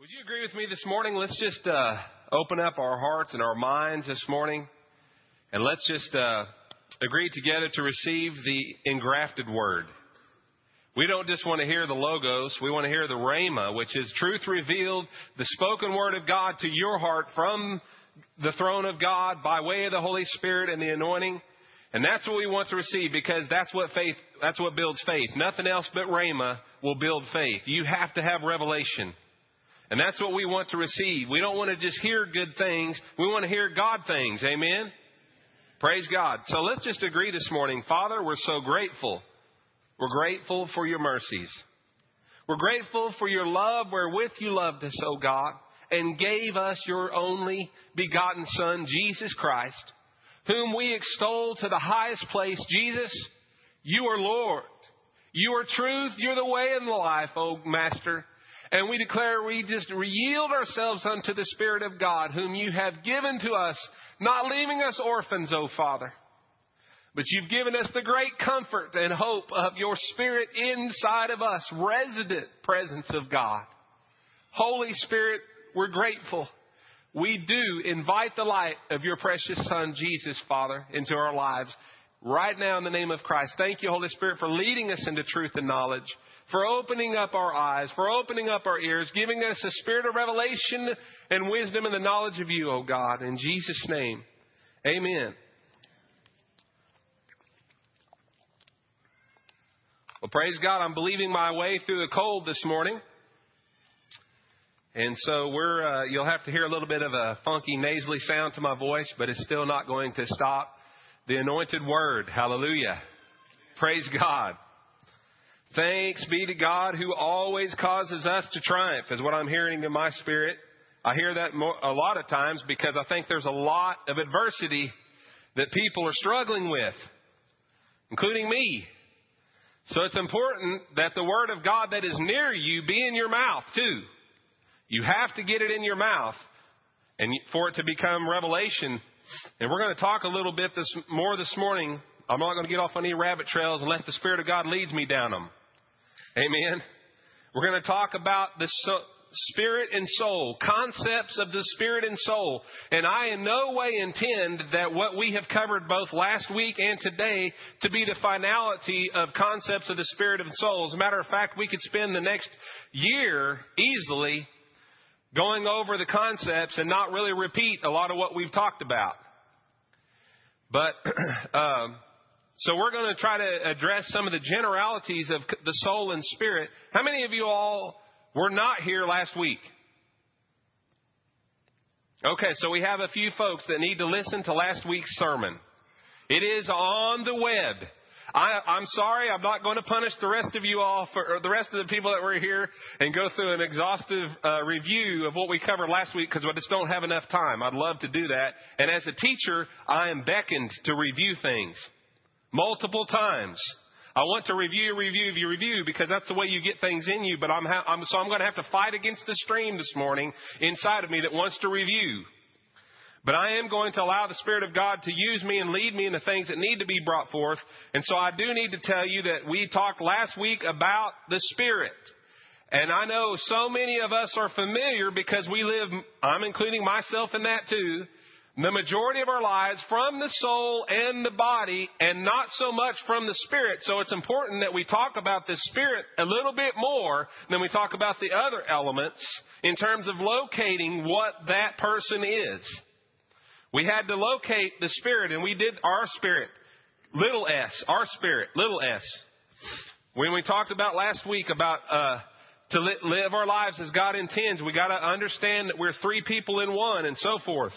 Would you agree with me this morning? Let's just uh, open up our hearts and our minds this morning, and let's just uh, agree together to receive the engrafted word. We don't just want to hear the logos, we want to hear the rhema, which is truth revealed, the spoken word of God to your heart from the throne of God by way of the Holy Spirit and the anointing. And that's what we want to receive because that's what faith, that's what builds faith. Nothing else but rhema will build faith. You have to have revelation. And that's what we want to receive. We don't want to just hear good things. We want to hear God things. Amen? Praise God. So let's just agree this morning. Father, we're so grateful. We're grateful for your mercies. We're grateful for your love wherewith you loved us, O God, and gave us your only begotten Son, Jesus Christ, whom we extol to the highest place. Jesus, you are Lord. You are truth. You're the way and the life, O Master. And we declare we just yield ourselves unto the Spirit of God, whom you have given to us, not leaving us orphans, O Father. But you've given us the great comfort and hope of your Spirit inside of us, resident presence of God. Holy Spirit, we're grateful. We do invite the light of your precious Son, Jesus, Father, into our lives right now in the name of Christ. Thank you, Holy Spirit, for leading us into truth and knowledge for opening up our eyes, for opening up our ears, giving us a spirit of revelation and wisdom and the knowledge of you, O God. In Jesus' name, amen. Well, praise God. I'm believing my way through the cold this morning. And so we're, uh, you'll have to hear a little bit of a funky nasally sound to my voice, but it's still not going to stop the anointed word. Hallelujah. Praise God. Thanks be to God who always causes us to triumph, is what I'm hearing in my spirit. I hear that a lot of times because I think there's a lot of adversity that people are struggling with, including me. So it's important that the Word of God that is near you be in your mouth too. You have to get it in your mouth and for it to become revelation. And we're going to talk a little bit this, more this morning. I'm not going to get off on any rabbit trails unless the Spirit of God leads me down them. Amen. We're going to talk about the so- spirit and soul, concepts of the spirit and soul. And I in no way intend that what we have covered both last week and today to be the finality of concepts of the spirit and soul. As a matter of fact, we could spend the next year easily going over the concepts and not really repeat a lot of what we've talked about. But, um, so we're going to try to address some of the generalities of the soul and spirit. How many of you all were not here last week? Okay, so we have a few folks that need to listen to last week's sermon. It is on the web. I, am sorry, I'm not going to punish the rest of you all for, or the rest of the people that were here and go through an exhaustive uh, review of what we covered last week because I just don't have enough time. I'd love to do that. And as a teacher, I am beckoned to review things multiple times. I want to review, review, review, review because that's the way you get things in you. But I'm, ha- I'm so I'm going to have to fight against the stream this morning inside of me that wants to review. But I am going to allow the Spirit of God to use me and lead me in the things that need to be brought forth. And so I do need to tell you that we talked last week about the Spirit. And I know so many of us are familiar because we live, I'm including myself in that too, the majority of our lives from the soul and the body and not so much from the spirit. So it's important that we talk about the spirit a little bit more than we talk about the other elements in terms of locating what that person is. We had to locate the spirit and we did our spirit, little s, our spirit, little s. When we talked about last week about, uh, to live our lives as God intends, we got to understand that we're three people in one and so forth.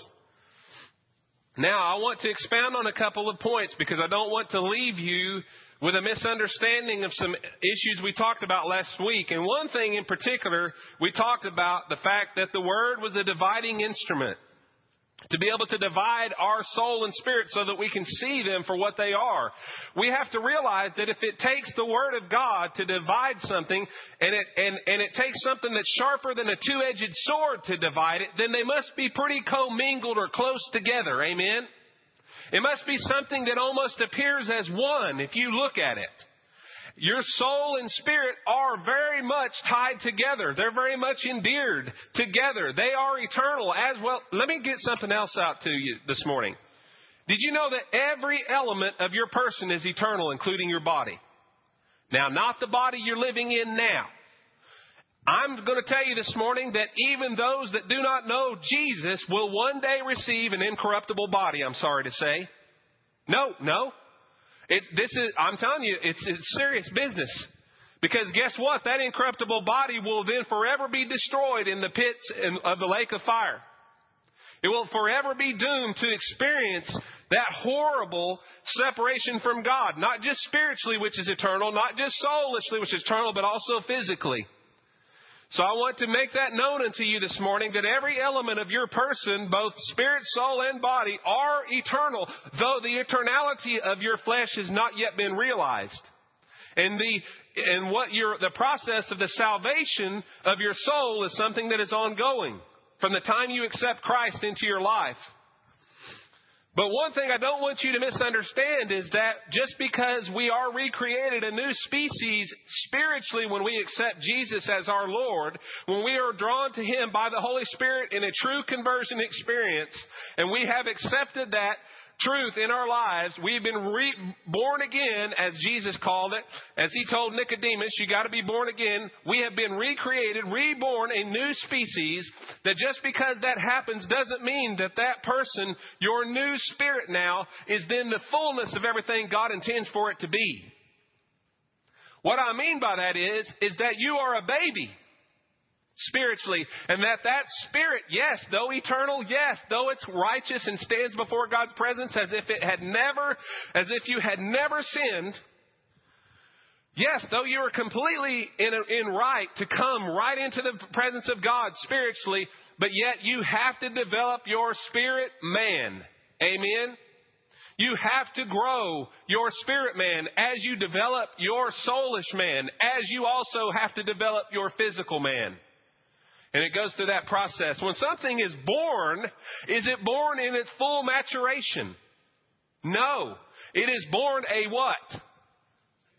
Now, I want to expound on a couple of points because I don't want to leave you with a misunderstanding of some issues we talked about last week. And one thing in particular, we talked about the fact that the Word was a dividing instrument to be able to divide our soul and spirit so that we can see them for what they are. We have to realize that if it takes the Word of God to divide something and it, and, and it takes something that's sharper than a two-edged sword to divide it, then they must be pretty commingled or close together. Amen? It must be something that almost appears as one if you look at it. Your soul and spirit are very much tied together. They're very much endeared together. They are eternal as well. Let me get something else out to you this morning. Did you know that every element of your person is eternal, including your body? Now, not the body you're living in now. I'm going to tell you this morning that even those that do not know Jesus will one day receive an incorruptible body, I'm sorry to say. No, no. It, this is, I'm telling you, it's, it's serious business. Because guess what? That incorruptible body will then forever be destroyed in the pits of the lake of fire. It will forever be doomed to experience that horrible separation from God. Not just spiritually, which is eternal, not just soulishly, which is eternal, but also physically. So I want to make that known unto you this morning that every element of your person, both spirit, soul, and body, are eternal, though the eternality of your flesh has not yet been realized. And the and what your the process of the salvation of your soul is something that is ongoing from the time you accept Christ into your life. But one thing I don't want you to misunderstand is that just because we are recreated a new species spiritually when we accept Jesus as our Lord, when we are drawn to Him by the Holy Spirit in a true conversion experience, and we have accepted that truth in our lives. We've been born again, as Jesus called it. As he told Nicodemus, you got to be born again. We have been recreated, reborn, a new species. That just because that happens doesn't mean that that person, your new spirit now, is then the fullness of everything God intends for it to be. What I mean by that is, is that you are a baby spiritually. And that that spirit, yes, though eternal, yes, though it's righteous and stands before God's presence as if it had never, as if you had never sinned, yes, though you are completely in, in right to come right into the presence of God spiritually, but yet you have to develop your spirit man. Amen? You have to grow your spirit man as you develop your soulish man, as you also have to develop your physical man. And it goes through that process. When something is born, is it born in its full maturation? No. It is born a what?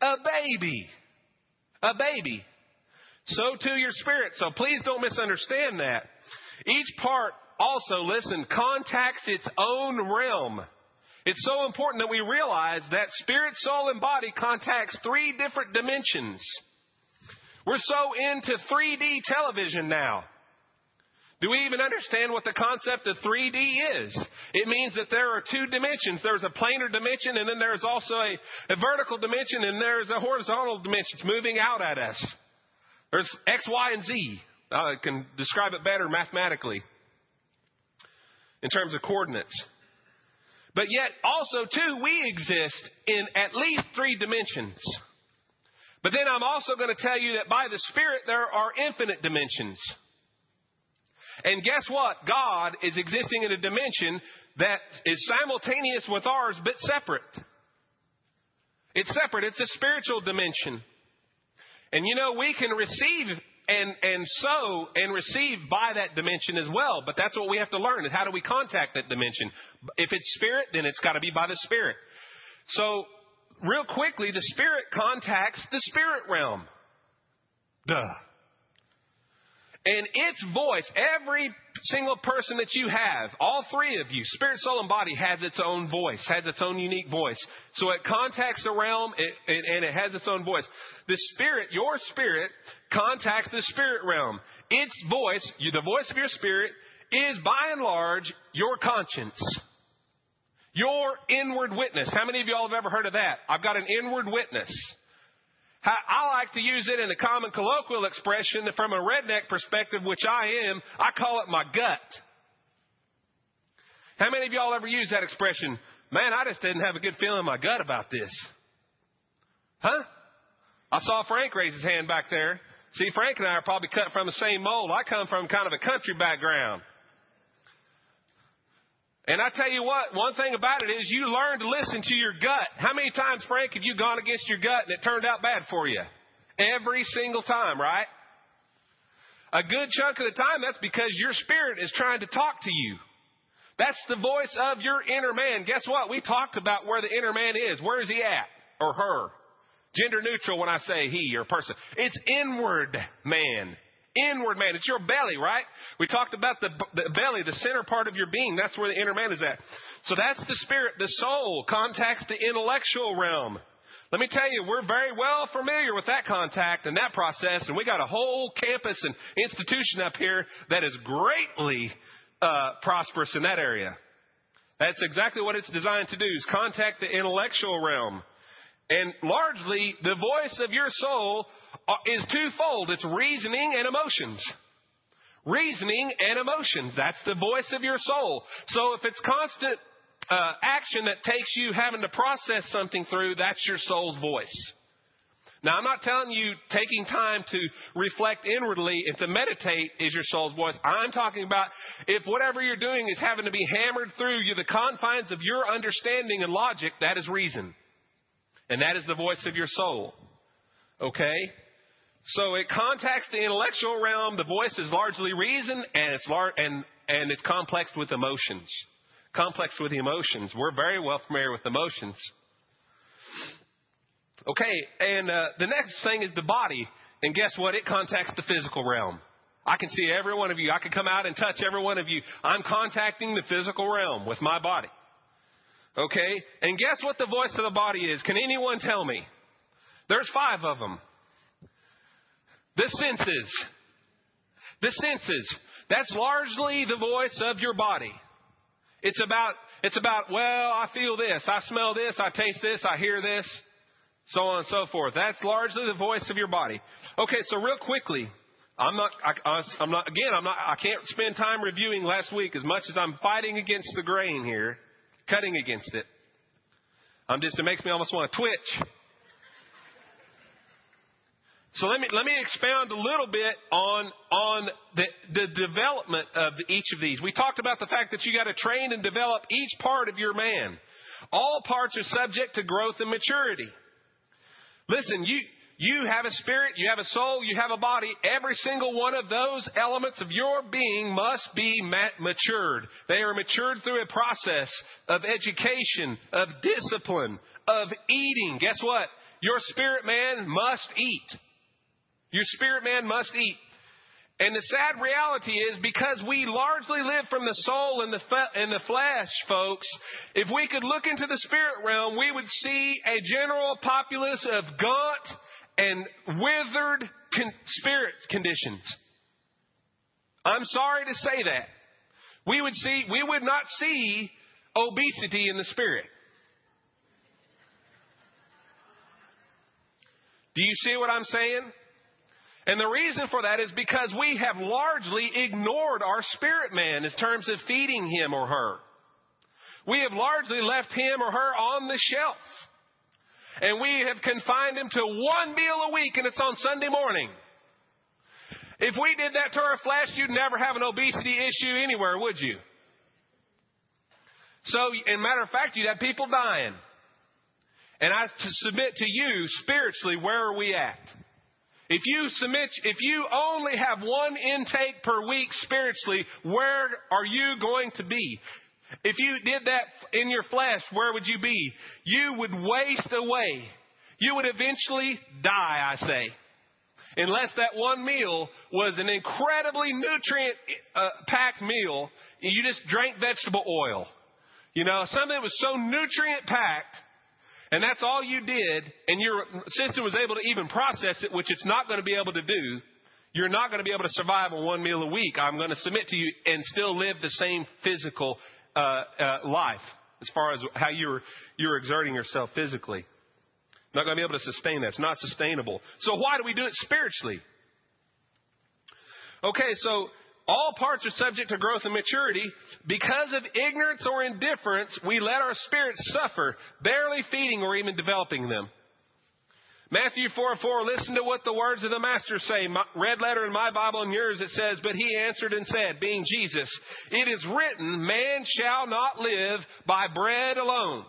A baby. A baby. So too your spirit. So please don't misunderstand that. Each part also, listen, contacts its own realm. It's so important that we realize that spirit, soul, and body contacts three different dimensions. We're so into 3D television now. Do we even understand what the concept of 3D is? It means that there are two dimensions. There's a planar dimension, and then there's also a, a vertical dimension, and there's a horizontal dimension. It's moving out at us. There's X, Y, and Z. Uh, I can describe it better mathematically in terms of coordinates. But yet, also, too, we exist in at least three dimensions. But then I'm also going to tell you that by the Spirit, there are infinite dimensions. And guess what? God is existing in a dimension that is simultaneous with ours, but separate. It's separate, it's a spiritual dimension. And you know, we can receive and, and sow and receive by that dimension as well. But that's what we have to learn is how do we contact that dimension? If it's spirit, then it's got to be by the spirit. So real quickly, the Spirit contacts the spirit realm. Duh. And its voice, every single person that you have, all three of you, spirit, soul, and body, has its own voice, has its own unique voice. So it contacts the realm it, it, and it has its own voice. The spirit, your spirit, contacts the spirit realm. Its voice, the voice of your spirit, is by and large your conscience. Your inward witness. How many of y'all have ever heard of that? I've got an inward witness. I like to use it in a common colloquial expression from a redneck perspective, which I am. I call it my gut. How many of y'all ever use that expression? Man, I just didn't have a good feeling in my gut about this. Huh? I saw Frank raise his hand back there. See, Frank and I are probably cut from the same mold. I come from kind of a country background. And I tell you what, one thing about it is you learn to listen to your gut. How many times, Frank, have you gone against your gut and it turned out bad for you? Every single time, right? A good chunk of the time, that's because your spirit is trying to talk to you. That's the voice of your inner man. Guess what? We talked about where the inner man is. Where is he at? Or her? Gender neutral when I say he or person. It's inward man. Inward man. It's your belly, right? We talked about the, the belly, the center part of your being. That's where the inner man is at. So that's the spirit. The soul contacts the intellectual realm. Let me tell you, we're very well familiar with that contact and that process, and we got a whole campus and institution up here that is greatly uh, prosperous in that area. That's exactly what it's designed to do: is contact the intellectual realm. And largely, the voice of your soul is twofold it's reasoning and emotions. Reasoning and emotions. That's the voice of your soul. So if it's constant uh, action that takes you having to process something through, that's your soul's voice. Now, I'm not telling you taking time to reflect inwardly and to meditate is your soul's voice. I'm talking about if whatever you're doing is having to be hammered through you, the confines of your understanding and logic, that is reason. And that is the voice of your soul. Okay? So it contacts the intellectual realm. The voice is largely reason, and it's lar- and and it's complex with emotions. Complex with emotions. We're very well familiar with emotions. Okay, and uh, the next thing is the body. And guess what? It contacts the physical realm. I can see every one of you. I can come out and touch every one of you. I'm contacting the physical realm with my body. Okay? And guess what the voice of the body is? Can anyone tell me? There's five of them. The senses. The senses. That's largely the voice of your body. It's about, it's about, well, I feel this, I smell this, I taste this, I hear this so on and so forth. That's largely the voice of your body. Okay, so real quickly, I'm not, I, I'm not, again, I'm not, I can't spend time reviewing last week as much as I'm fighting against the grain here, cutting against it. I'm just, it makes me almost want to twitch. So let me, let me expound a little bit on, on the, the development of each of these. We talked about the fact that you got to train and develop each part of your man. All parts are subject to growth and maturity. Listen, you, you have a spirit, you have a soul, you have a body. Every single one of those elements of your being must be matured. They are matured through a process of education, of discipline, of eating. Guess what? Your spirit man must eat. Your spirit man must eat. And the sad reality is because we largely live from the soul and the, fe- and the flesh, folks, if we could look into the spirit realm, we would see a general populace of gaunt and withered con- spirit conditions. I'm sorry to say that. We would see, we would not see obesity in the spirit. Do you see what I'm saying? And the reason for that is because we have largely ignored our spirit man in terms of feeding him or her. We have largely left him or her on the shelf. And we have confined him to one meal a week and it's on Sunday morning. If we did that to our flesh, you'd never have an obesity issue anywhere, would you? So, in matter of fact, you'd have people dying. And I submit to you, spiritually, where are we at? If you submit, if you only have one intake per week spiritually, where are you going to be? If you did that in your flesh, where would you be? You would waste away. You would eventually die, I say. Unless that one meal was an incredibly nutrient uh, packed meal, and you just drank vegetable oil. You know, something that was so nutrient packed and that's all you did, and your system was able to even process it, which it's not going to be able to do, you're not going to be able to survive on one meal a week. I'm going to submit to you and still live the same physical uh, uh, life as far as how you're, you're exerting yourself physically. Not going to be able to sustain that. It's not sustainable. So why do we do it spiritually? Okay, so all parts are subject to growth and maturity. Because of ignorance or indifference, we let our spirits suffer, barely feeding or even developing them. Matthew 4 4, listen to what the words of the Master say. My, red letter in my Bible and yours, it says, But he answered and said, being Jesus, It is written, Man shall not live by bread alone,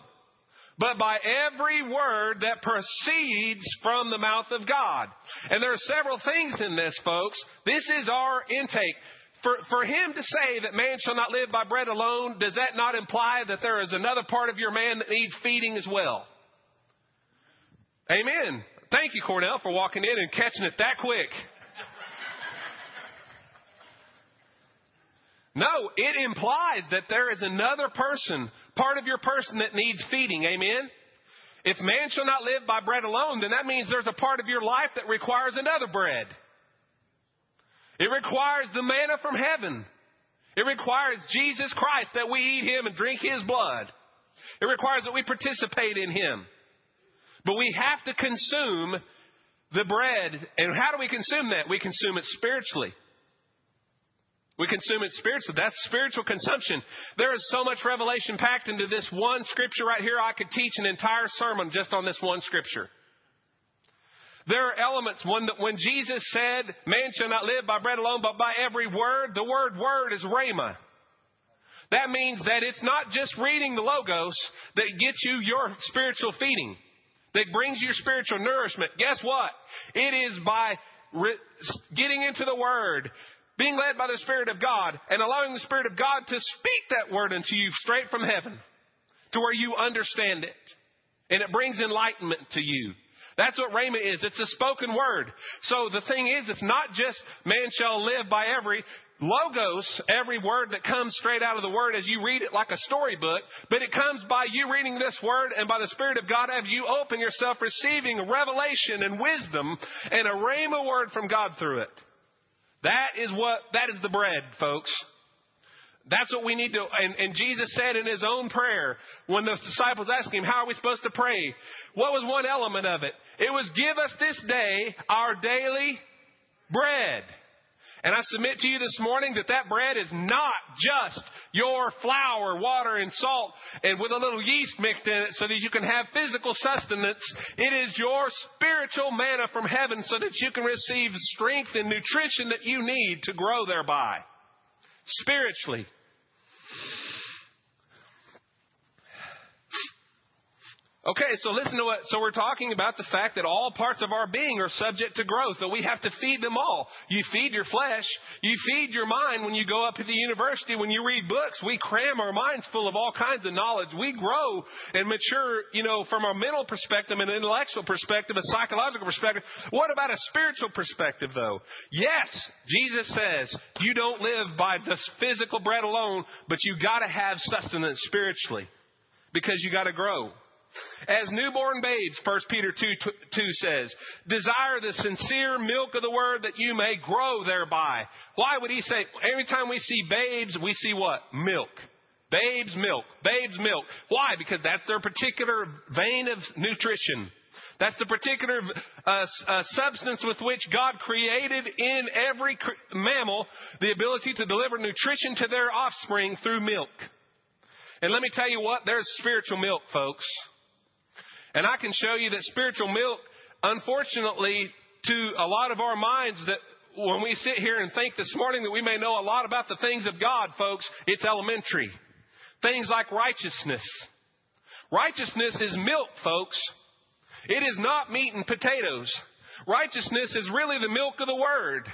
but by every word that proceeds from the mouth of God. And there are several things in this, folks. This is our intake. For, for him to say that man shall not live by bread alone, does that not imply that there is another part of your man that needs feeding as well? Amen. Thank you, Cornell, for walking in and catching it that quick. No, it implies that there is another person, part of your person that needs feeding. Amen? If man shall not live by bread alone, then that means there's a part of your life that requires another bread. It requires the manna from heaven. It requires Jesus Christ that we eat Him and drink His blood. It requires that we participate in Him. But we have to consume the bread. And how do we consume that? We consume it spiritually. We consume it spiritually. That's spiritual consumption. There is so much revelation packed into this one scripture right here. I could teach an entire sermon just on this one scripture. There are elements when, the, when Jesus said, Man shall not live by bread alone, but by every word, the word word is rhema. That means that it's not just reading the Logos that gets you your spiritual feeding, that brings you spiritual nourishment. Guess what? It is by re- getting into the Word, being led by the Spirit of God, and allowing the Spirit of God to speak that Word unto you straight from heaven to where you understand it. And it brings enlightenment to you. That's what Rhema is. It's a spoken word. So the thing is, it's not just man shall live by every logos, every word that comes straight out of the word as you read it like a storybook, but it comes by you reading this word and by the Spirit of God as you open yourself, receiving revelation and wisdom and a Rhema word from God through it. That is what, that is the bread, folks. That's what we need to, and, and, Jesus said in his own prayer when the disciples asked him, How are we supposed to pray? What was one element of it? It was, Give us this day our daily bread. And I submit to you this morning that that bread is not just your flour, water, and salt, and with a little yeast mixed in it so that you can have physical sustenance. It is your spiritual manna from heaven so that you can receive strength and nutrition that you need to grow thereby. Spiritually. Okay, so listen to what, so we're talking about the fact that all parts of our being are subject to growth, that we have to feed them all. You feed your flesh, you feed your mind when you go up to the university, when you read books, we cram our minds full of all kinds of knowledge. We grow and mature, you know, from a mental perspective, an intellectual perspective, a psychological perspective. What about a spiritual perspective though? Yes, Jesus says you don't live by the physical bread alone, but you gotta have sustenance spiritually because you gotta grow. As newborn babes, 1 Peter 2, 2 says, desire the sincere milk of the word that you may grow thereby. Why would he say, every time we see babes, we see what? Milk. Babes milk. Babes milk. Why? Because that's their particular vein of nutrition. That's the particular uh, uh, substance with which God created in every cr- mammal the ability to deliver nutrition to their offspring through milk. And let me tell you what, there's spiritual milk, folks. And I can show you that spiritual milk, unfortunately, to a lot of our minds, that when we sit here and think this morning that we may know a lot about the things of God, folks, it's elementary. Things like righteousness. Righteousness is milk, folks. It is not meat and potatoes. Righteousness is really the milk of the Word.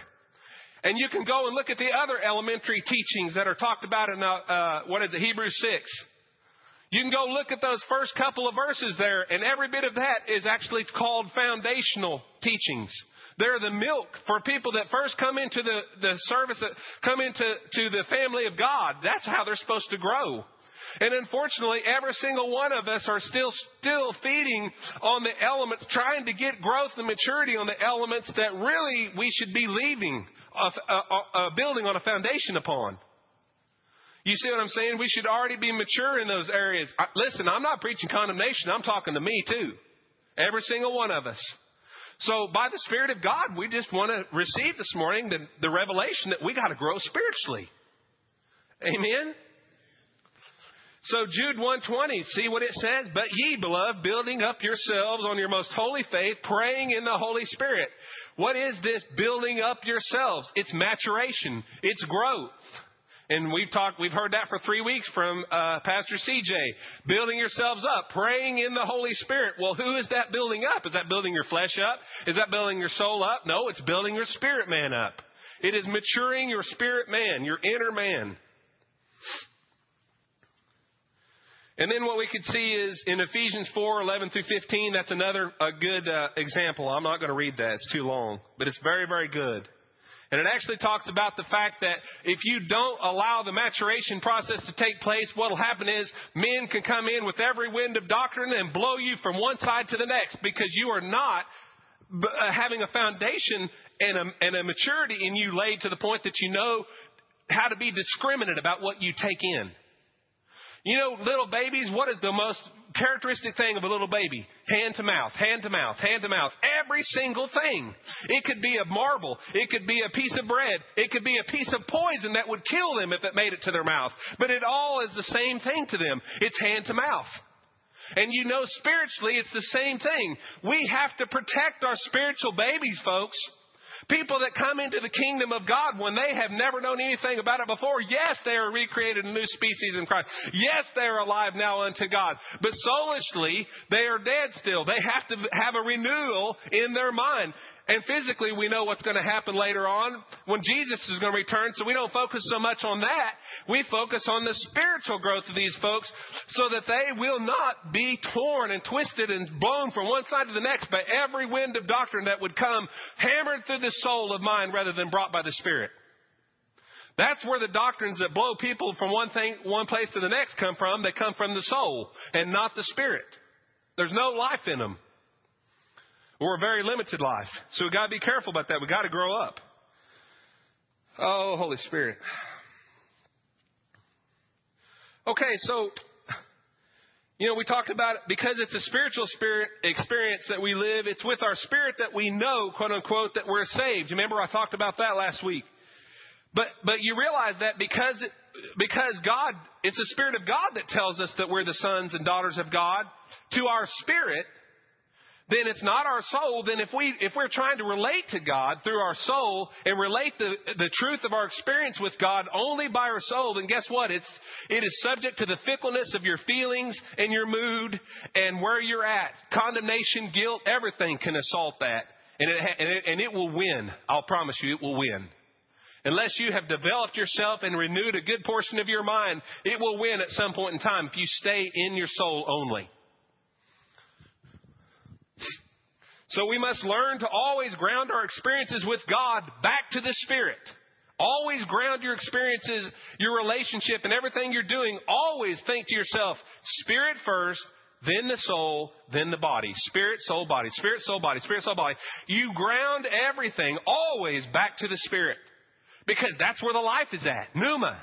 And you can go and look at the other elementary teachings that are talked about in, uh, uh what is it, Hebrews 6. You can go look at those first couple of verses there, and every bit of that is actually called foundational teachings. They're the milk for people that first come into the, the service, that come into to the family of God. That's how they're supposed to grow. And unfortunately, every single one of us are still still feeding on the elements, trying to get growth and maturity on the elements that really we should be leaving, a, a, a building on a foundation upon. You see what I'm saying? We should already be mature in those areas. I, listen, I'm not preaching condemnation. I'm talking to me too. Every single one of us. So by the Spirit of God, we just want to receive this morning the, the revelation that we got to grow spiritually. Amen? So Jude 120, see what it says? But ye, beloved, building up yourselves on your most holy faith, praying in the Holy Spirit. What is this building up yourselves? It's maturation. It's growth. And we've talked, we've heard that for three weeks from uh, Pastor CJ. Building yourselves up, praying in the Holy Spirit. Well, who is that building up? Is that building your flesh up? Is that building your soul up? No, it's building your spirit man up. It is maturing your spirit man, your inner man. And then what we could see is in Ephesians 4 11 through 15, that's another a good uh, example. I'm not going to read that, it's too long, but it's very, very good. And it actually talks about the fact that if you don't allow the maturation process to take place, what will happen is men can come in with every wind of doctrine and blow you from one side to the next because you are not uh, having a foundation and a, and a maturity in you laid to the point that you know how to be discriminate about what you take in. You know, little babies, what is the most characteristic thing of a little baby? Hand to mouth, hand to mouth, hand to mouth. Every single thing. It could be a marble. It could be a piece of bread. It could be a piece of poison that would kill them if it made it to their mouth. But it all is the same thing to them. It's hand to mouth. And you know, spiritually, it's the same thing. We have to protect our spiritual babies, folks. People that come into the kingdom of God when they have never known anything about it before, yes, they are recreated a new species in Christ. Yes, they are alive now unto God. But soulishly, they are dead still. They have to have a renewal in their mind. And physically, we know what's going to happen later on when Jesus is going to return, so we don't focus so much on that. We focus on the spiritual growth of these folks so that they will not be torn and twisted and blown from one side to the next by every wind of doctrine that would come hammered through the soul of mind rather than brought by the Spirit. That's where the doctrines that blow people from one thing, one place to the next come from. They come from the soul and not the spirit. There's no life in them or a very limited life. So we've got to be careful about that. We've got to grow up. Oh, Holy Spirit. Okay, so, you know, we talked about it because it's a spiritual spirit experience that we live. It's with our spirit that we know, quote unquote, that we're saved. Remember, I talked about that last week. But, but you realize that because, it, because God, it's the Spirit of God that tells us that we're the sons and daughters of God. To our spirit, then it's not our soul. Then if we if we're trying to relate to God through our soul and relate the the truth of our experience with God only by our soul, then guess what? It's it is subject to the fickleness of your feelings and your mood and where you're at. Condemnation, guilt, everything can assault that, and it and it, and it will win. I'll promise you, it will win. Unless you have developed yourself and renewed a good portion of your mind, it will win at some point in time if you stay in your soul only. So we must learn to always ground our experiences with God back to the Spirit. Always ground your experiences, your relationship, and everything you're doing. Always think to yourself, Spirit first, then the soul, then the body. Spirit, soul, body. Spirit, soul, body. Spirit, soul, body. You ground everything always back to the Spirit. Because that's where the life is at. Pneuma.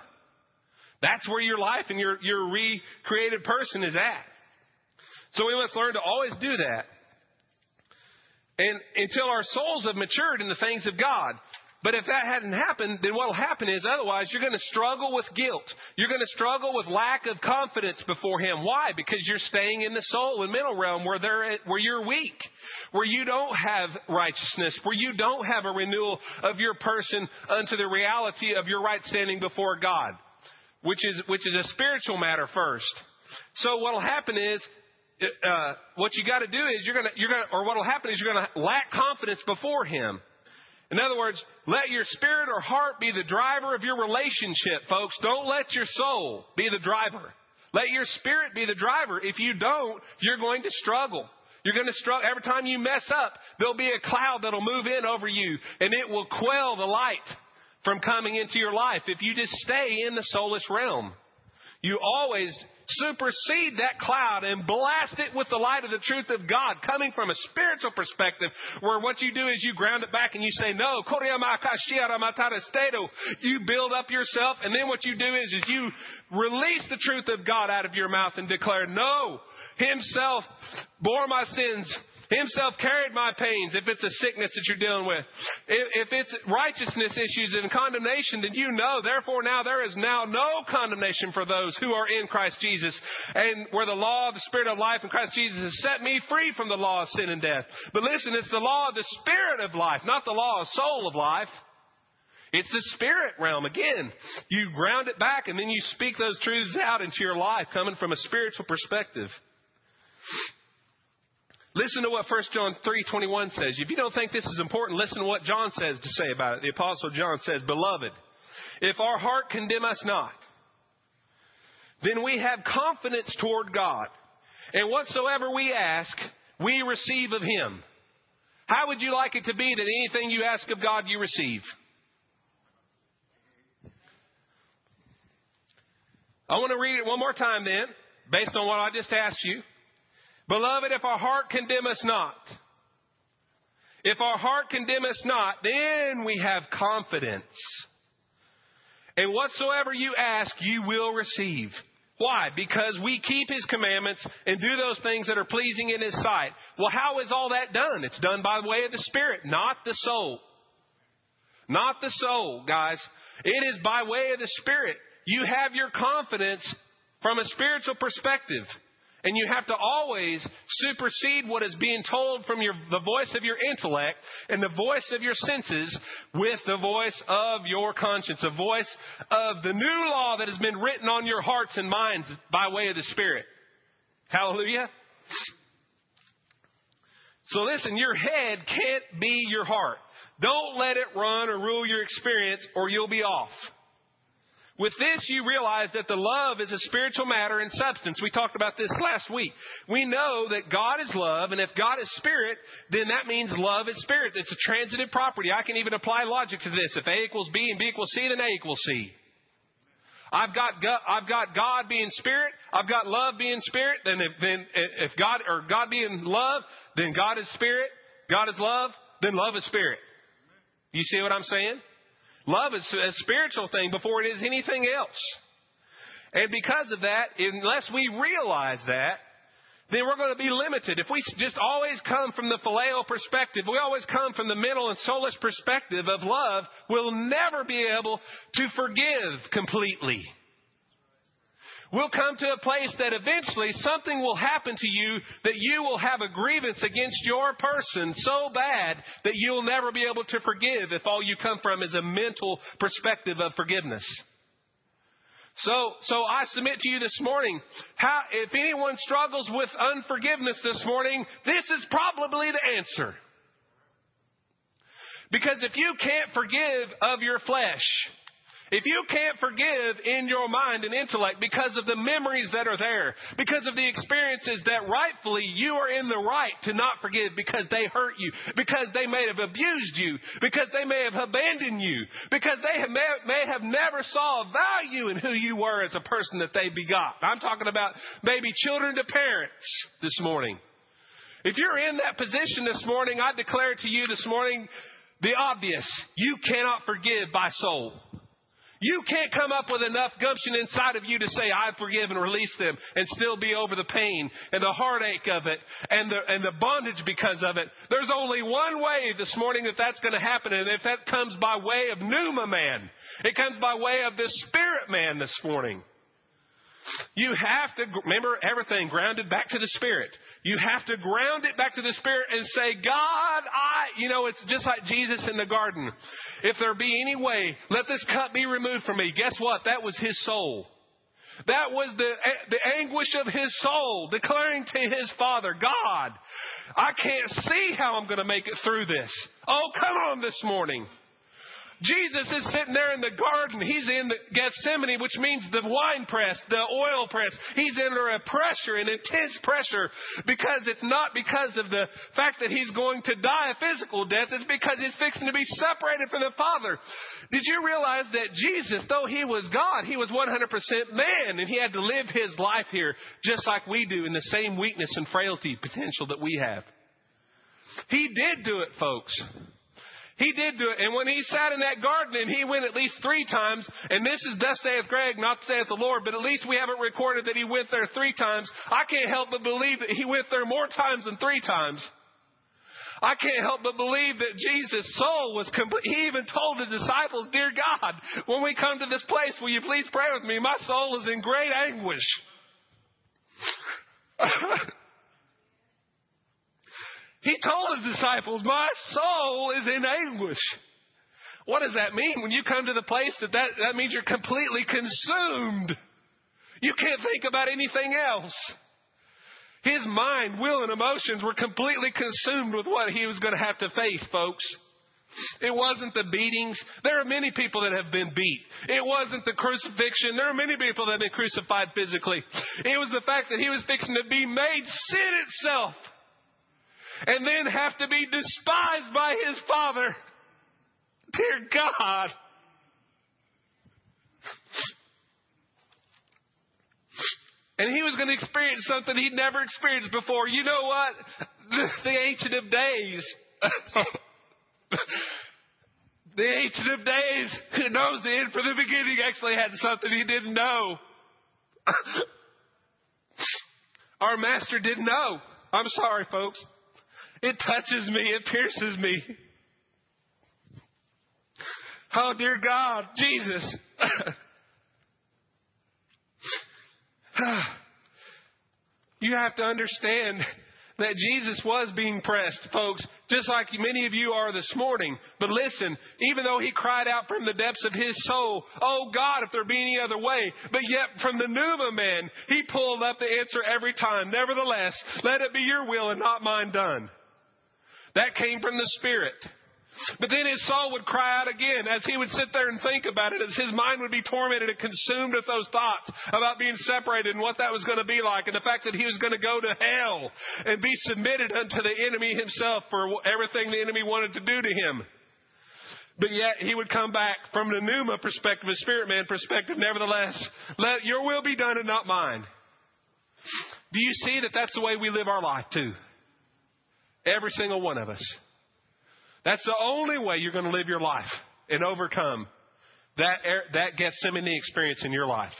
That's where your life and your, your recreated person is at. So we must learn to always do that. And until our souls have matured in the things of God. But if that hadn't happened, then what will happen is otherwise you're going to struggle with guilt. You're going to struggle with lack of confidence before Him. Why? Because you're staying in the soul and mental realm where they're where you're weak, where you don't have righteousness, where you don't have a renewal of your person unto the reality of your right standing before God, which is which is a spiritual matter first. So what will happen is uh, what you got to do is you're gonna you're gonna or what will happen is you're gonna lack confidence before Him. In other words, let your spirit or heart be the driver of your relationship, folks. Don't let your soul be the driver. Let your spirit be the driver. If you don't, you're going to struggle. You're going to struggle. Every time you mess up, there'll be a cloud that'll move in over you and it will quell the light from coming into your life if you just stay in the soulless realm. You always supersede that cloud and blast it with the light of the truth of God coming from a spiritual perspective where what you do is you ground it back and you say, no, you build up yourself and then what you do is, is you release the truth of God out of your mouth and declare, no, himself bore my sins Himself carried my pains if it's a sickness that you're dealing with. If, it's righteousness issues and condemnation, then you know, therefore now there is now no condemnation for those who are in Christ Jesus. And where the law of the Spirit of life in Christ Jesus has set me free from the law of sin and death. But listen, it's the law of the Spirit of life, not the law of soul of life. It's the spirit realm. Again, you ground it back and then you speak those truths out into your life coming from a spiritual perspective. Listen to what 1 John 3:21 says. If you don't think this is important, listen to what John says to say about it. The apostle John says, "Beloved, if our heart condemn us not, then we have confidence toward God. And whatsoever we ask, we receive of Him. How would you like it to be that anything you ask of God, you receive? I want to read it one more time then, based on what I just asked you. Beloved, if our heart condemn us not, if our heart condemn us not, then we have confidence. And whatsoever you ask, you will receive. Why? Because we keep His commandments and do those things that are pleasing in His sight. Well, how is all that done? It's done by the way of the Spirit, not the soul. Not the soul, guys. It is by way of the Spirit. You have your confidence from a spiritual perspective. And you have to always supersede what is being told from your, the voice of your intellect and the voice of your senses with the voice of your conscience, a voice of the new law that has been written on your hearts and minds by way of the Spirit. Hallelujah. So listen, your head can't be your heart. Don't let it run or rule your experience or you'll be off. With this, you realize that the love is a spiritual matter in substance. We talked about this last week. We know that God is love, and if God is spirit, then that means love is spirit. It's a transitive property. I can even apply logic to this. If A equals B and B equals C, then A equals C. I've got God, I've got God being spirit. I've got love being spirit. Then if, then if God or God being love, then God is spirit. God is love. Then love is spirit. You see what I'm saying? Love is a spiritual thing before it is anything else. And because of that, unless we realize that, then we're going to be limited. If we just always come from the phileo perspective, we always come from the mental and soulish perspective of love, we'll never be able to forgive completely. We'll come to a place that eventually something will happen to you that you will have a grievance against your person so bad that you'll never be able to forgive if all you come from is a mental perspective of forgiveness. So, so I submit to you this morning, how, if anyone struggles with unforgiveness this morning, this is probably the answer. Because if you can't forgive of your flesh, if you can't forgive in your mind and intellect because of the memories that are there, because of the experiences that rightfully you are in the right to not forgive because they hurt you, because they may have abused you, because they may have abandoned you, because they have, may, may have never saw value in who you were as a person that they begot. I'm talking about maybe children to parents this morning. If you're in that position this morning, I declare to you this morning the obvious. You cannot forgive by soul. You can't come up with enough gumption inside of you to say, I forgive and release them and still be over the pain and the heartache of it and the, and the bondage because of it. There's only one way this morning that that's going to happen. And if that comes by way of pneuma man, it comes by way of the spirit man this morning. You have to remember everything grounded back to the Spirit. You have to ground it back to the Spirit and say, God, I, you know, it's just like Jesus in the garden. If there be any way, let this cup be removed from me. Guess what? That was his soul. That was the, the anguish of his soul, declaring to his father, God, I can't see how I'm going to make it through this. Oh, come on this morning. Jesus is sitting there in the garden. He's in the Gethsemane, which means the wine press, the oil press. He's under a pressure, an intense pressure, because it's not because of the fact that he's going to die a physical death. It's because he's fixing to be separated from the Father. Did you realize that Jesus, though he was God, he was 100% man, and he had to live his life here just like we do in the same weakness and frailty potential that we have? He did do it, folks. He did do it. And when he sat in that garden and he went at least three times, and this is thus saith Greg, not saith the Lord, but at least we haven't recorded that he went there three times. I can't help but believe that he went there more times than three times. I can't help but believe that Jesus' soul was complete. He even told the disciples, Dear God, when we come to this place, will you please pray with me? My soul is in great anguish. He told his disciples, My soul is in anguish. What does that mean? When you come to the place that, that that means you're completely consumed. You can't think about anything else. His mind, will, and emotions were completely consumed with what he was going to have to face, folks. It wasn't the beatings. There are many people that have been beat. It wasn't the crucifixion. There are many people that have been crucified physically. It was the fact that he was fixing to be made sin itself and then have to be despised by his father. Dear God. And he was going to experience something he'd never experienced before. You know what? The, the Ancient of Days. the Ancient of Days who knows the end from the beginning actually had something he didn't know. Our master didn't know. I'm sorry, folks. It touches me, it pierces me. Oh, dear God, Jesus. you have to understand that Jesus was being pressed, folks, just like many of you are this morning. But listen, even though he cried out from the depths of his soul, Oh God, if there be any other way, but yet from the Pneuma man, he pulled up the answer every time. Nevertheless, let it be your will and not mine done. That came from the Spirit. But then his soul would cry out again as he would sit there and think about it, as his mind would be tormented and consumed with those thoughts about being separated and what that was going to be like, and the fact that he was going to go to hell and be submitted unto the enemy himself for everything the enemy wanted to do to him. But yet he would come back from the pneuma perspective, a spirit man perspective, nevertheless, let your will be done and not mine. Do you see that that's the way we live our life too? Every single one of us. That's the only way you're going to live your life and overcome that, that Gethsemane experience in your life.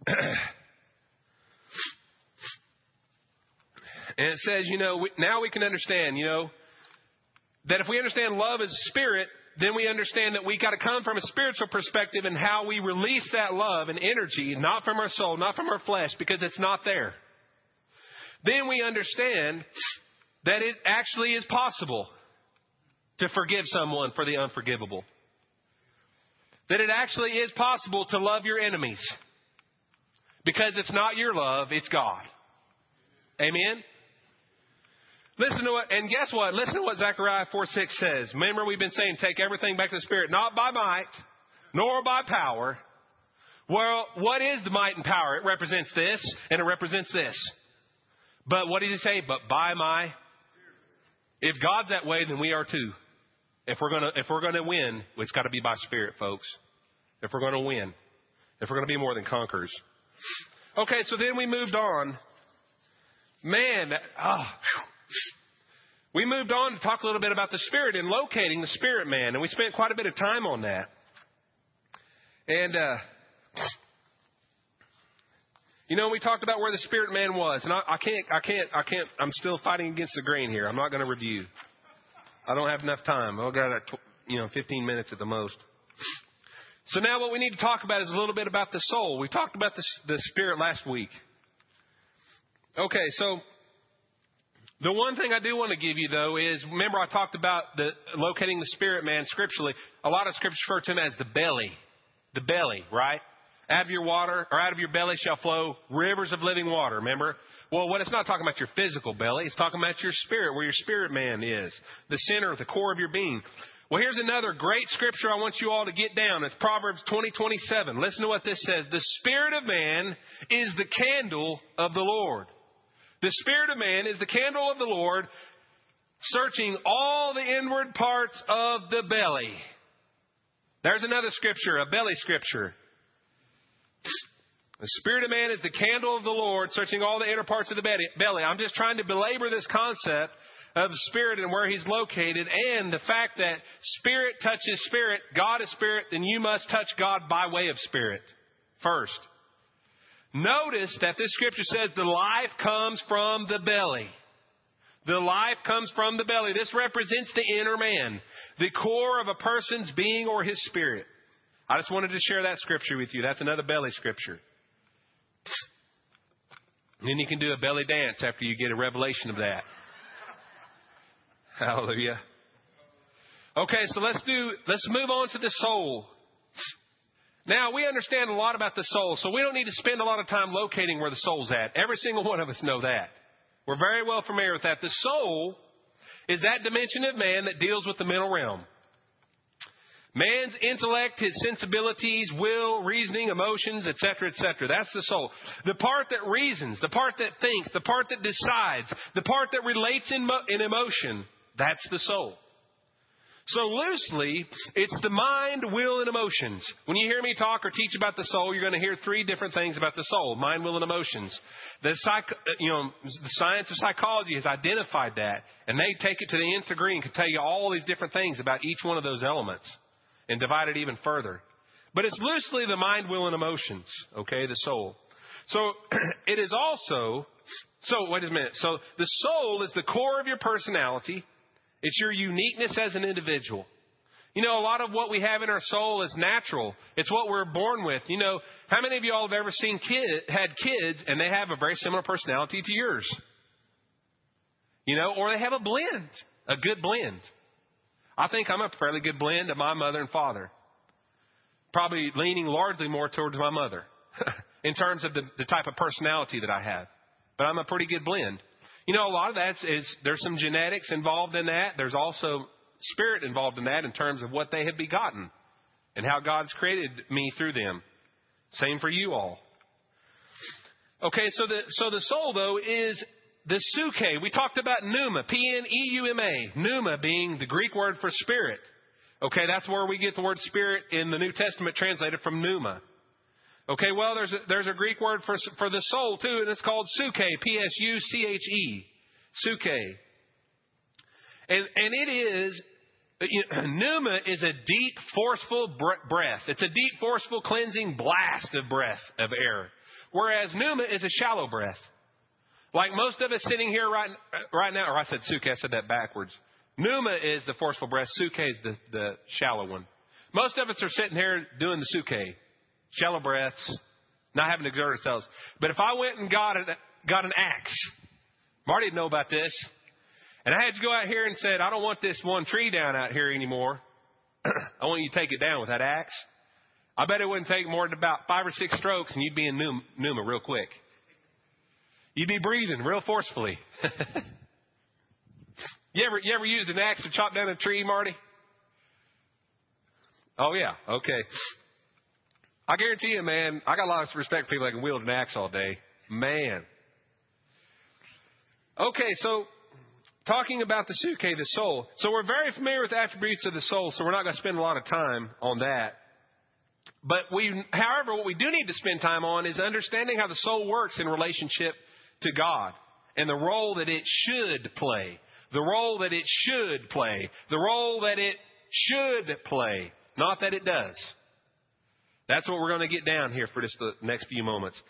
and it says, you know, we, now we can understand, you know, that if we understand love as spirit, then we understand that we got to come from a spiritual perspective and how we release that love and energy, not from our soul, not from our flesh, because it's not there. Then we understand that it actually is possible to forgive someone for the unforgivable. That it actually is possible to love your enemies. Because it's not your love, it's God. Amen? Listen to what, and guess what? Listen to what Zechariah 4 6 says. Remember, we've been saying, take everything back to the Spirit, not by might, nor by power. Well, what is the might and power? It represents this, and it represents this. But what did he say? But by my if God's that way, then we are too. If we're gonna if we're gonna win, it's got to be by spirit, folks. If we're gonna win, if we're gonna be more than conquerors. Okay, so then we moved on. Man, ah, we moved on to talk a little bit about the spirit and locating the spirit man, and we spent quite a bit of time on that. And uh, you know, we talked about where the spirit man was, and I, I can't, I can't, I can't. I'm still fighting against the grain here. I'm not going to review. I don't have enough time. I've got, uh, you know, 15 minutes at the most. So now what we need to talk about is a little bit about the soul. We talked about the, the spirit last week. Okay, so the one thing I do want to give you though is remember I talked about the locating the spirit man scripturally. A lot of scriptures refer to him as the belly. The belly, right? Out of your water, or out of your belly shall flow rivers of living water. Remember? Well, what it's not talking about your physical belly, it's talking about your spirit, where your spirit man is, the center, the core of your being. Well, here's another great scripture I want you all to get down. It's Proverbs 20, 27. Listen to what this says. The spirit of man is the candle of the Lord. The spirit of man is the candle of the Lord, searching all the inward parts of the belly. There's another scripture, a belly scripture. The spirit of man is the candle of the Lord, searching all the inner parts of the belly. I'm just trying to belabor this concept of spirit and where he's located, and the fact that spirit touches spirit, God is spirit, then you must touch God by way of spirit first. Notice that this scripture says the life comes from the belly. The life comes from the belly. This represents the inner man, the core of a person's being or his spirit. I just wanted to share that scripture with you. That's another belly scripture. And then you can do a belly dance after you get a revelation of that. Hallelujah. Okay, so let's do let's move on to the soul. Now we understand a lot about the soul, so we don't need to spend a lot of time locating where the soul's at. Every single one of us know that. We're very well familiar with that. The soul is that dimension of man that deals with the mental realm. Man's intellect, his sensibilities, will, reasoning, emotions, etc., etc. That's the soul. The part that reasons, the part that thinks, the part that decides, the part that relates in, mo- in emotion, that's the soul. So loosely, it's the mind, will, and emotions. When you hear me talk or teach about the soul, you're going to hear three different things about the soul: mind, will, and emotions. The psych, you know, the science of psychology has identified that, and they take it to the nth degree and can tell you all these different things about each one of those elements, and divide it even further. But it's loosely the mind, will, and emotions. Okay, the soul. So it is also. So wait a minute. So the soul is the core of your personality. It's your uniqueness as an individual. You know, a lot of what we have in our soul is natural. It's what we're born with. You know, how many of you all have ever seen kid had kids and they have a very similar personality to yours? You know, or they have a blend, a good blend. I think I'm a fairly good blend of my mother and father. Probably leaning largely more towards my mother in terms of the, the type of personality that I have. But I'm a pretty good blend. You know, a lot of that is there's some genetics involved in that. There's also spirit involved in that in terms of what they have begotten and how God's created me through them. Same for you all. Okay, so the so the soul though is the suke. We talked about pneuma, P N E U M A, pneuma being the Greek word for spirit. Okay, that's where we get the word spirit in the New Testament translated from pneuma. Okay, well, there's a, there's a Greek word for, for the soul too, and it's called suke, P S U C H E, suke. And, and it is, you know, pneuma is a deep, forceful breath. It's a deep, forceful, cleansing blast of breath, of air. Whereas pneuma is a shallow breath. Like most of us sitting here right, right now, or I said suke, I said that backwards. Pneuma is the forceful breath, suke is the, the shallow one. Most of us are sitting here doing the suke shallow breaths, not having to exert ourselves. But if I went and got, a, got an axe, Marty didn't know about this, and I had to go out here and said, I don't want this one tree down out here anymore. I want you to take it down with that axe. I bet it wouldn't take more than about five or six strokes, and you'd be in pneuma real quick. You'd be breathing real forcefully. you ever you ever used an axe to chop down a tree, Marty? Oh yeah, okay. I guarantee you, man, I got a lot of respect for people that can wield an axe all day. Man. Okay, so talking about the suke, the soul. So we're very familiar with attributes of the soul, so we're not going to spend a lot of time on that. But we, however, what we do need to spend time on is understanding how the soul works in relationship to God and the role that it should play. The role that it should play. The role that it should play. Not that it does. That's what we're going to get down here for just the next few moments.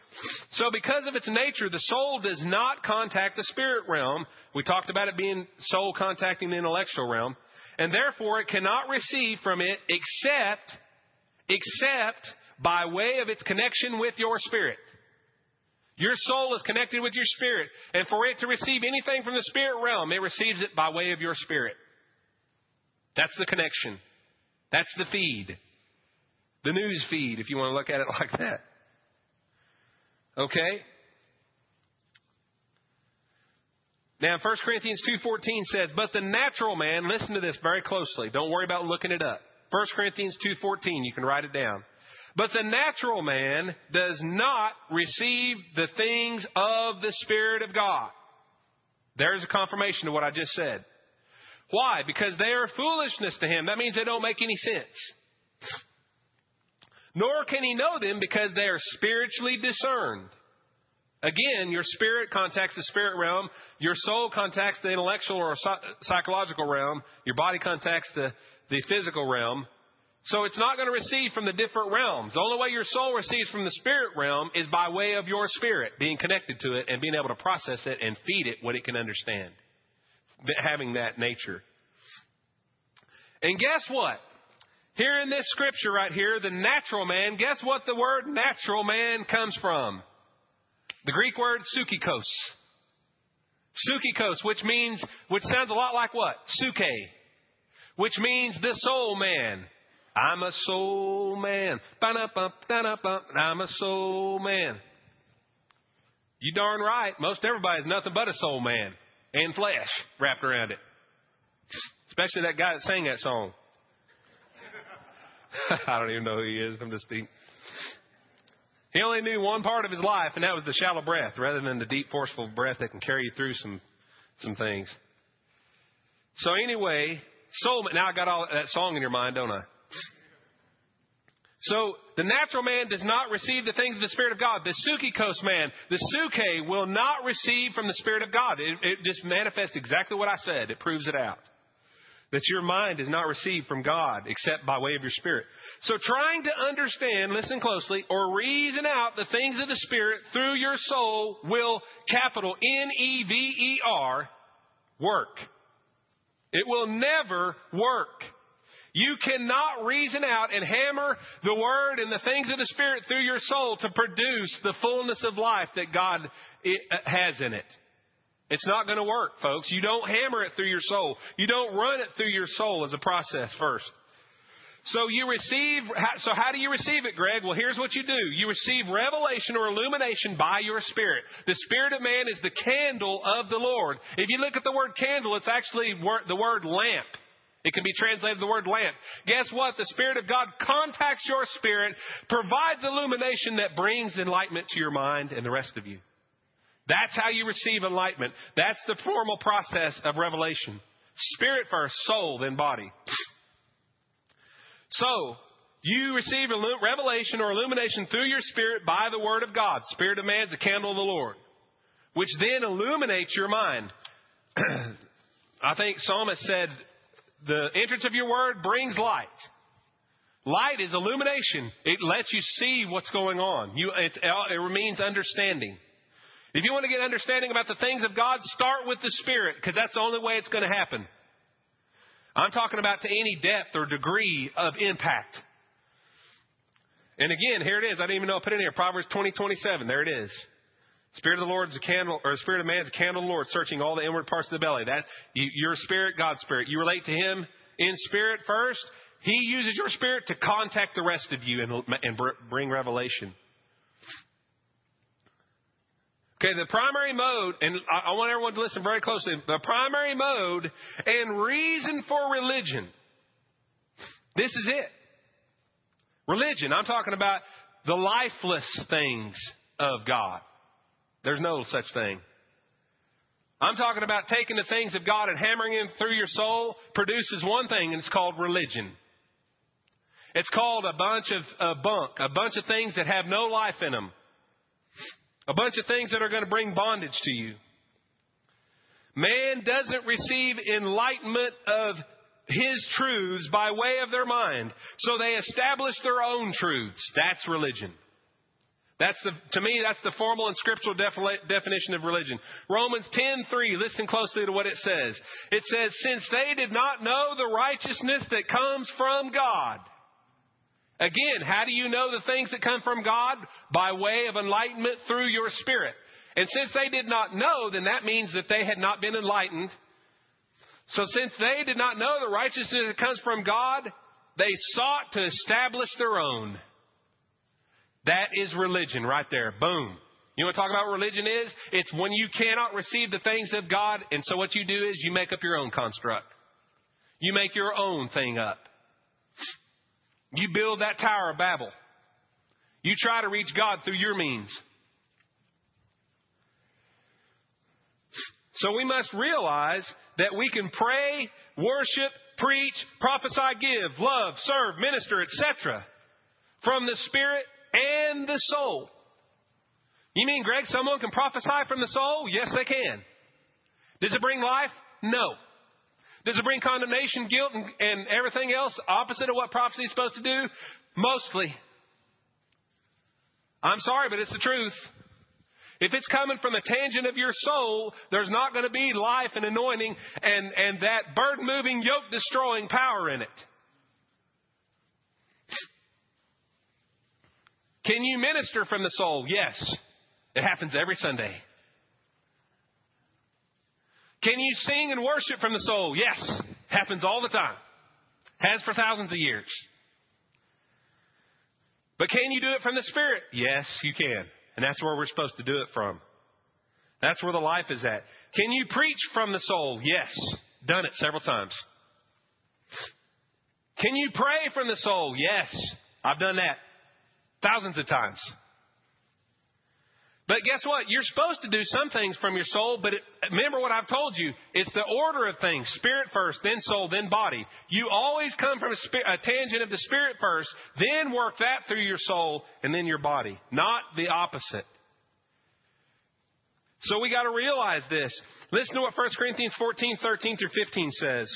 So, because of its nature, the soul does not contact the spirit realm. We talked about it being soul contacting the intellectual realm. And therefore, it cannot receive from it except, except by way of its connection with your spirit. Your soul is connected with your spirit. And for it to receive anything from the spirit realm, it receives it by way of your spirit. That's the connection. That's the feed. The news feed, if you want to look at it like that. Okay? Now, 1 Corinthians 2.14 says, But the natural man, listen to this very closely. Don't worry about looking it up. 1 Corinthians 2.14, you can write it down. But the natural man does not receive the things of the Spirit of God. There's a confirmation to what I just said. Why? Because they are foolishness to him. That means they don't make any sense. Nor can he know them because they are spiritually discerned. Again, your spirit contacts the spirit realm, your soul contacts the intellectual or psychological realm, your body contacts the, the physical realm. So it's not going to receive from the different realms. The only way your soul receives from the spirit realm is by way of your spirit being connected to it and being able to process it and feed it what it can understand, having that nature. And guess what? Here in this scripture right here, the natural man, guess what the word natural man comes from? The Greek word sukikos. Sukikos, which means, which sounds a lot like what? Suke. Which means the soul man. I'm a soul man. I'm a soul man. You darn right. Most everybody is nothing but a soul man and flesh wrapped around it. Especially that guy that sang that song. I don't even know who he is. I'm just deep. He only knew one part of his life, and that was the shallow breath, rather than the deep, forceful breath that can carry you through some some things. So anyway, soul. Man now I got all that song in your mind, don't I? So the natural man does not receive the things of the Spirit of God. The psychikos man, the suke, will not receive from the Spirit of God. It, it just manifests exactly what I said. It proves it out. That your mind is not received from God except by way of your spirit. So trying to understand, listen closely, or reason out the things of the Spirit through your soul will, capital N-E-V-E-R, work. It will never work. You cannot reason out and hammer the Word and the things of the Spirit through your soul to produce the fullness of life that God uh, has in it. It's not going to work, folks. You don't hammer it through your soul. You don't run it through your soul as a process first. So you receive, so how do you receive it, Greg? Well, here's what you do. You receive revelation or illumination by your spirit. The spirit of man is the candle of the Lord. If you look at the word candle, it's actually the word lamp. It can be translated the word lamp. Guess what? The Spirit of God contacts your spirit, provides illumination that brings enlightenment to your mind and the rest of you. That's how you receive enlightenment. That's the formal process of revelation. Spirit first, soul, then body. So, you receive revelation or illumination through your spirit by the word of God. Spirit of man is a candle of the Lord, which then illuminates your mind. I think Psalmist said, the entrance of your word brings light. Light is illumination. It lets you see what's going on. You, uh, it means understanding. If you want to get understanding about the things of God, start with the Spirit, because that's the only way it's going to happen. I'm talking about to any depth or degree of impact. And again, here it is. I didn't even know I put it in here. Proverbs 20, 27. There it is. Spirit of the Lord is a candle, or the Spirit of man is a candle of the Lord, searching all the inward parts of the belly. That your spirit, God's spirit. You relate to Him in spirit first. He uses your spirit to contact the rest of you and, and bring revelation. Okay, the primary mode, and I, I want everyone to listen very closely. The primary mode and reason for religion. This is it. Religion. I'm talking about the lifeless things of God. There's no such thing. I'm talking about taking the things of God and hammering them through your soul produces one thing, and it's called religion. It's called a bunch of bunk, a bunch of things that have no life in them, a bunch of things that are going to bring bondage to you. Man doesn't receive enlightenment of his truths by way of their mind, so they establish their own truths. That's religion. That's the, to me, that's the formal and scriptural definition of religion. Romans 10:3. Listen closely to what it says. It says, "Since they did not know the righteousness that comes from God." Again, how do you know the things that come from God? By way of enlightenment through your spirit. And since they did not know, then that means that they had not been enlightened. So since they did not know the righteousness that comes from God, they sought to establish their own. That is religion right there. Boom. You know what talk about what religion is? It's when you cannot receive the things of God, and so what you do is you make up your own construct. You make your own thing up. You build that Tower of Babel. You try to reach God through your means. So we must realize that we can pray, worship, preach, prophesy, give, love, serve, minister, etc. from the Spirit and the soul. You mean, Greg, someone can prophesy from the soul? Yes, they can. Does it bring life? No. Does it bring condemnation, guilt, and, and everything else opposite of what prophecy is supposed to do? Mostly. I'm sorry, but it's the truth. If it's coming from a tangent of your soul, there's not going to be life and anointing and, and that burden moving, yoke destroying power in it. Can you minister from the soul? Yes. It happens every Sunday. Can you sing and worship from the soul? Yes. Happens all the time. Has for thousands of years. But can you do it from the Spirit? Yes, you can. And that's where we're supposed to do it from. That's where the life is at. Can you preach from the soul? Yes. Done it several times. Can you pray from the soul? Yes, I've done that thousands of times. But guess what? You're supposed to do some things from your soul, but it, remember what I've told you. It's the order of things spirit first, then soul, then body. You always come from a, spirit, a tangent of the spirit first, then work that through your soul, and then your body. Not the opposite. So we got to realize this. Listen to what 1 Corinthians 14, 13 through 15 says.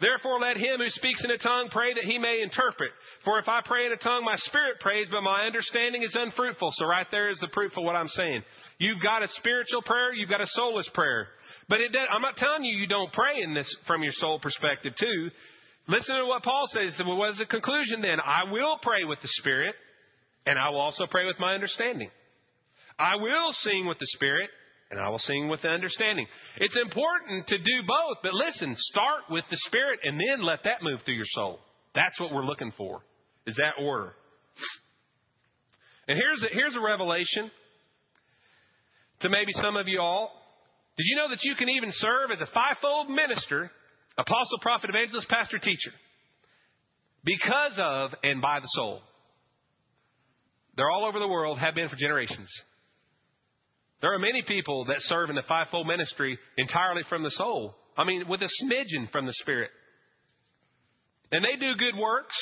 Therefore, let him who speaks in a tongue pray that he may interpret. For if I pray in a tongue, my spirit prays, but my understanding is unfruitful. So right there is the proof of what I'm saying. You've got a spiritual prayer, you've got a soulless prayer. But does, I'm not telling you you don't pray in this from your soul perspective too. Listen to what Paul says. Well, what is the conclusion then? I will pray with the spirit, and I will also pray with my understanding. I will sing with the spirit, and I will sing with understanding. It's important to do both, but listen, start with the Spirit and then let that move through your soul. That's what we're looking for, is that order. And here's a, here's a revelation to maybe some of you all. Did you know that you can even serve as a fivefold minister, apostle, prophet, evangelist, pastor, teacher, because of and by the soul? They're all over the world, have been for generations. There are many people that serve in the fivefold ministry entirely from the soul. I mean, with a smidgen from the Spirit. And they do good works.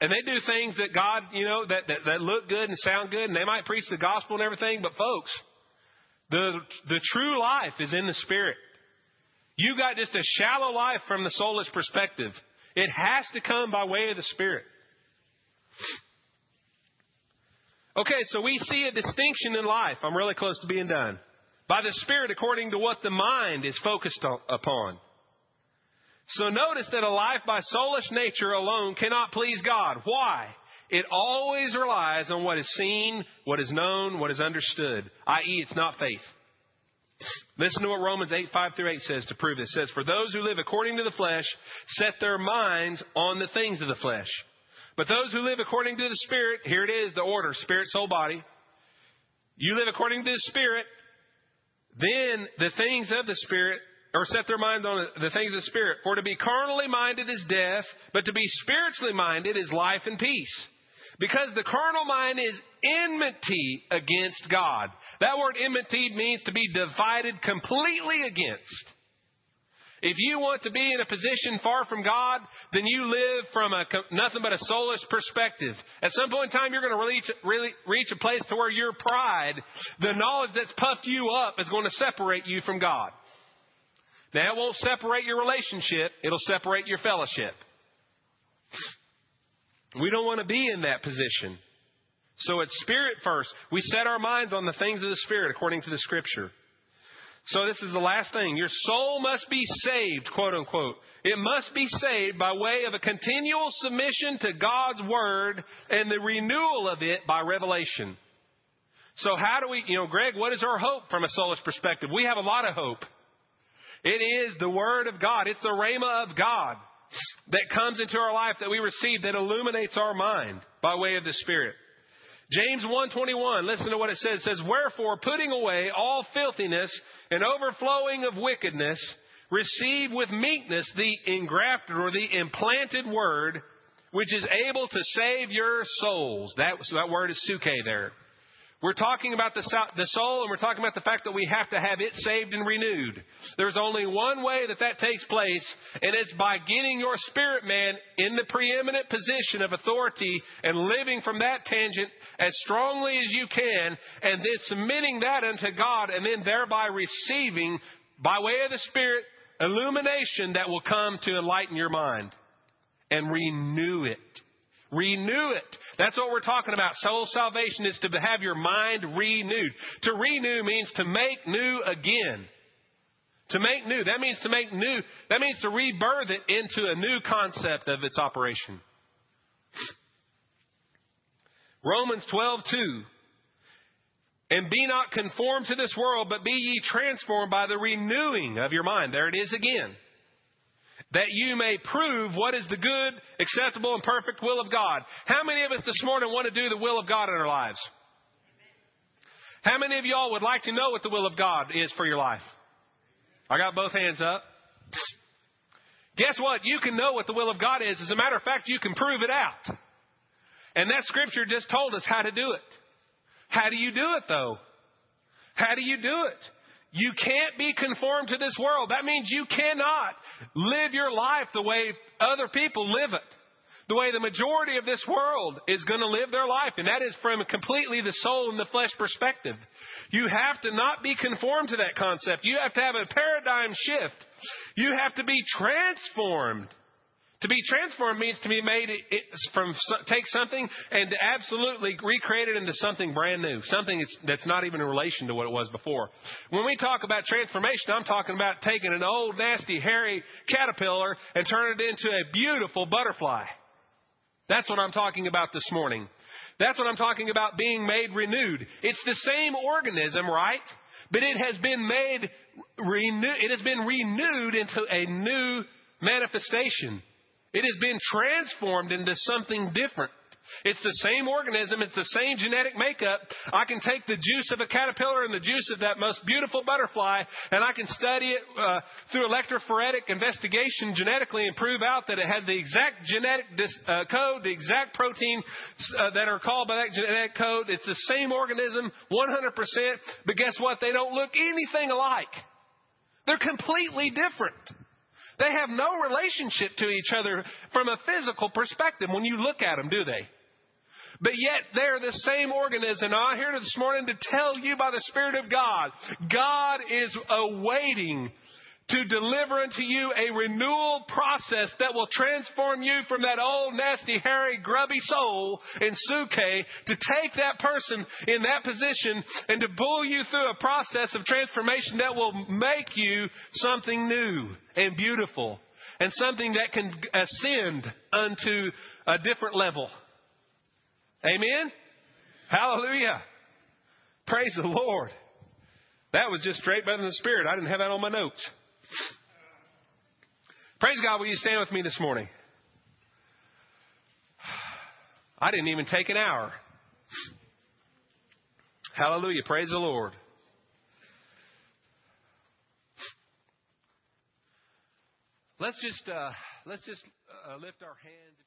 And they do things that God, you know, that, that, that look good and sound good. And they might preach the gospel and everything. But folks, the, the true life is in the Spirit. You got just a shallow life from the soulless perspective. It has to come by way of the Spirit. Okay, so we see a distinction in life. I'm really close to being done. By the Spirit, according to what the mind is focused upon. So notice that a life by soulless nature alone cannot please God. Why? It always relies on what is seen, what is known, what is understood, i.e., it's not faith. Listen to what Romans 8, 5 through 8 says to prove this. It says, For those who live according to the flesh set their minds on the things of the flesh. But those who live according to the Spirit, here it is, the order spirit, soul, body. You live according to the Spirit, then the things of the Spirit, or set their mind on the things of the Spirit. For to be carnally minded is death, but to be spiritually minded is life and peace. Because the carnal mind is enmity against God. That word enmity means to be divided completely against. If you want to be in a position far from God, then you live from a, nothing but a soulless perspective. At some point in time, you're going to reach, really reach a place to where your pride, the knowledge that's puffed you up, is going to separate you from God. Now, it won't separate your relationship, it'll separate your fellowship. We don't want to be in that position. So it's spirit first. We set our minds on the things of the spirit according to the scripture. So this is the last thing. Your soul must be saved, quote unquote. It must be saved by way of a continual submission to God's word and the renewal of it by revelation. So how do we, you know, Greg, what is our hope from a soulish perspective? We have a lot of hope. It is the word of God. It's the rhema of God that comes into our life that we receive that illuminates our mind by way of the Spirit. James 1:21, listen to what it says. It says, "Wherefore, putting away all filthiness and overflowing of wickedness, receive with meekness the engrafted or the implanted word, which is able to save your souls." That, so that word is suke there. We're talking about the, soul and we're talking about the fact that we have to have it saved and renewed. There's only one way that that takes place, and it's by getting your spirit man in the preeminent position of authority and living from that tangent as strongly as you can, and then submitting that unto God, and then thereby receiving, by way of the Spirit, illumination that will come to enlighten your mind and renew it. Renew it. That's what we're talking about. Soul salvation is to have your mind renewed. To renew means to make new again. To make new. That means to make new. That means to rebirth it into a new concept of its operation. Romans 12, 2. And be not conformed to this world, but be ye transformed by the renewing of your mind. There it is again that you may prove what is the good, acceptable, and perfect will of God. How many of us this morning want to do the will of God in our lives? How many of y'all would like to know what the will of God is for your life? I got both hands up. Guess what? You can know what the will of God is. As a matter of fact, you can prove it out. And that scripture just told us how to do it. How do you do it, though? How do you do it? You can't be conformed to this world. That means you cannot live your life the way other people live it. The way the majority of this world is going to live their life, and that is from completely the soul and the flesh perspective. You have to not be conformed to that concept. You have to have a paradigm shift. You have to be transformed to be transformed means to be made from take something and absolutely recreate it into something brand new, something that's not even in relation to what it was before. When we talk about transformation, I'm talking about taking an old, nasty, hairy caterpillar and turning it into a beautiful butterfly. That's what I'm talking about this morning. That's what I'm talking about being made renewed. It's the same organism, right? But it has been made renewed. It has been renewed into a new manifestation. It has been transformed into something different. It's the same organism, it's the same genetic makeup. I can take the juice of a caterpillar and the juice of that most beautiful butterfly, and I can study it uh, through electrophoretic investigation genetically and prove out that it had the exact genetic dis, uh, code, the exact protein uh, that are called by that genetic code. It's the same organism, 100%, but guess what? They don't look anything alike. They're completely different. They have no relationship to each other from a physical perspective when you look at them, do they? But yet they're the same organism. I'm here this morning to tell you by the Spirit of God, God is awaiting to deliver unto you a renewal process that will transform you from that old, nasty, hairy, grubby soul in suke to take that person in that position and to pull you through a process of transformation that will make you something new and beautiful and something that can ascend unto a different level. Amen? Hallelujah. Praise the Lord. That was just straight by the Spirit. I didn't have that on my notes. Praise God, will you stand with me this morning? I didn't even take an hour. Hallelujah. Praise the Lord. Let's just uh, let's just uh, lift our hands.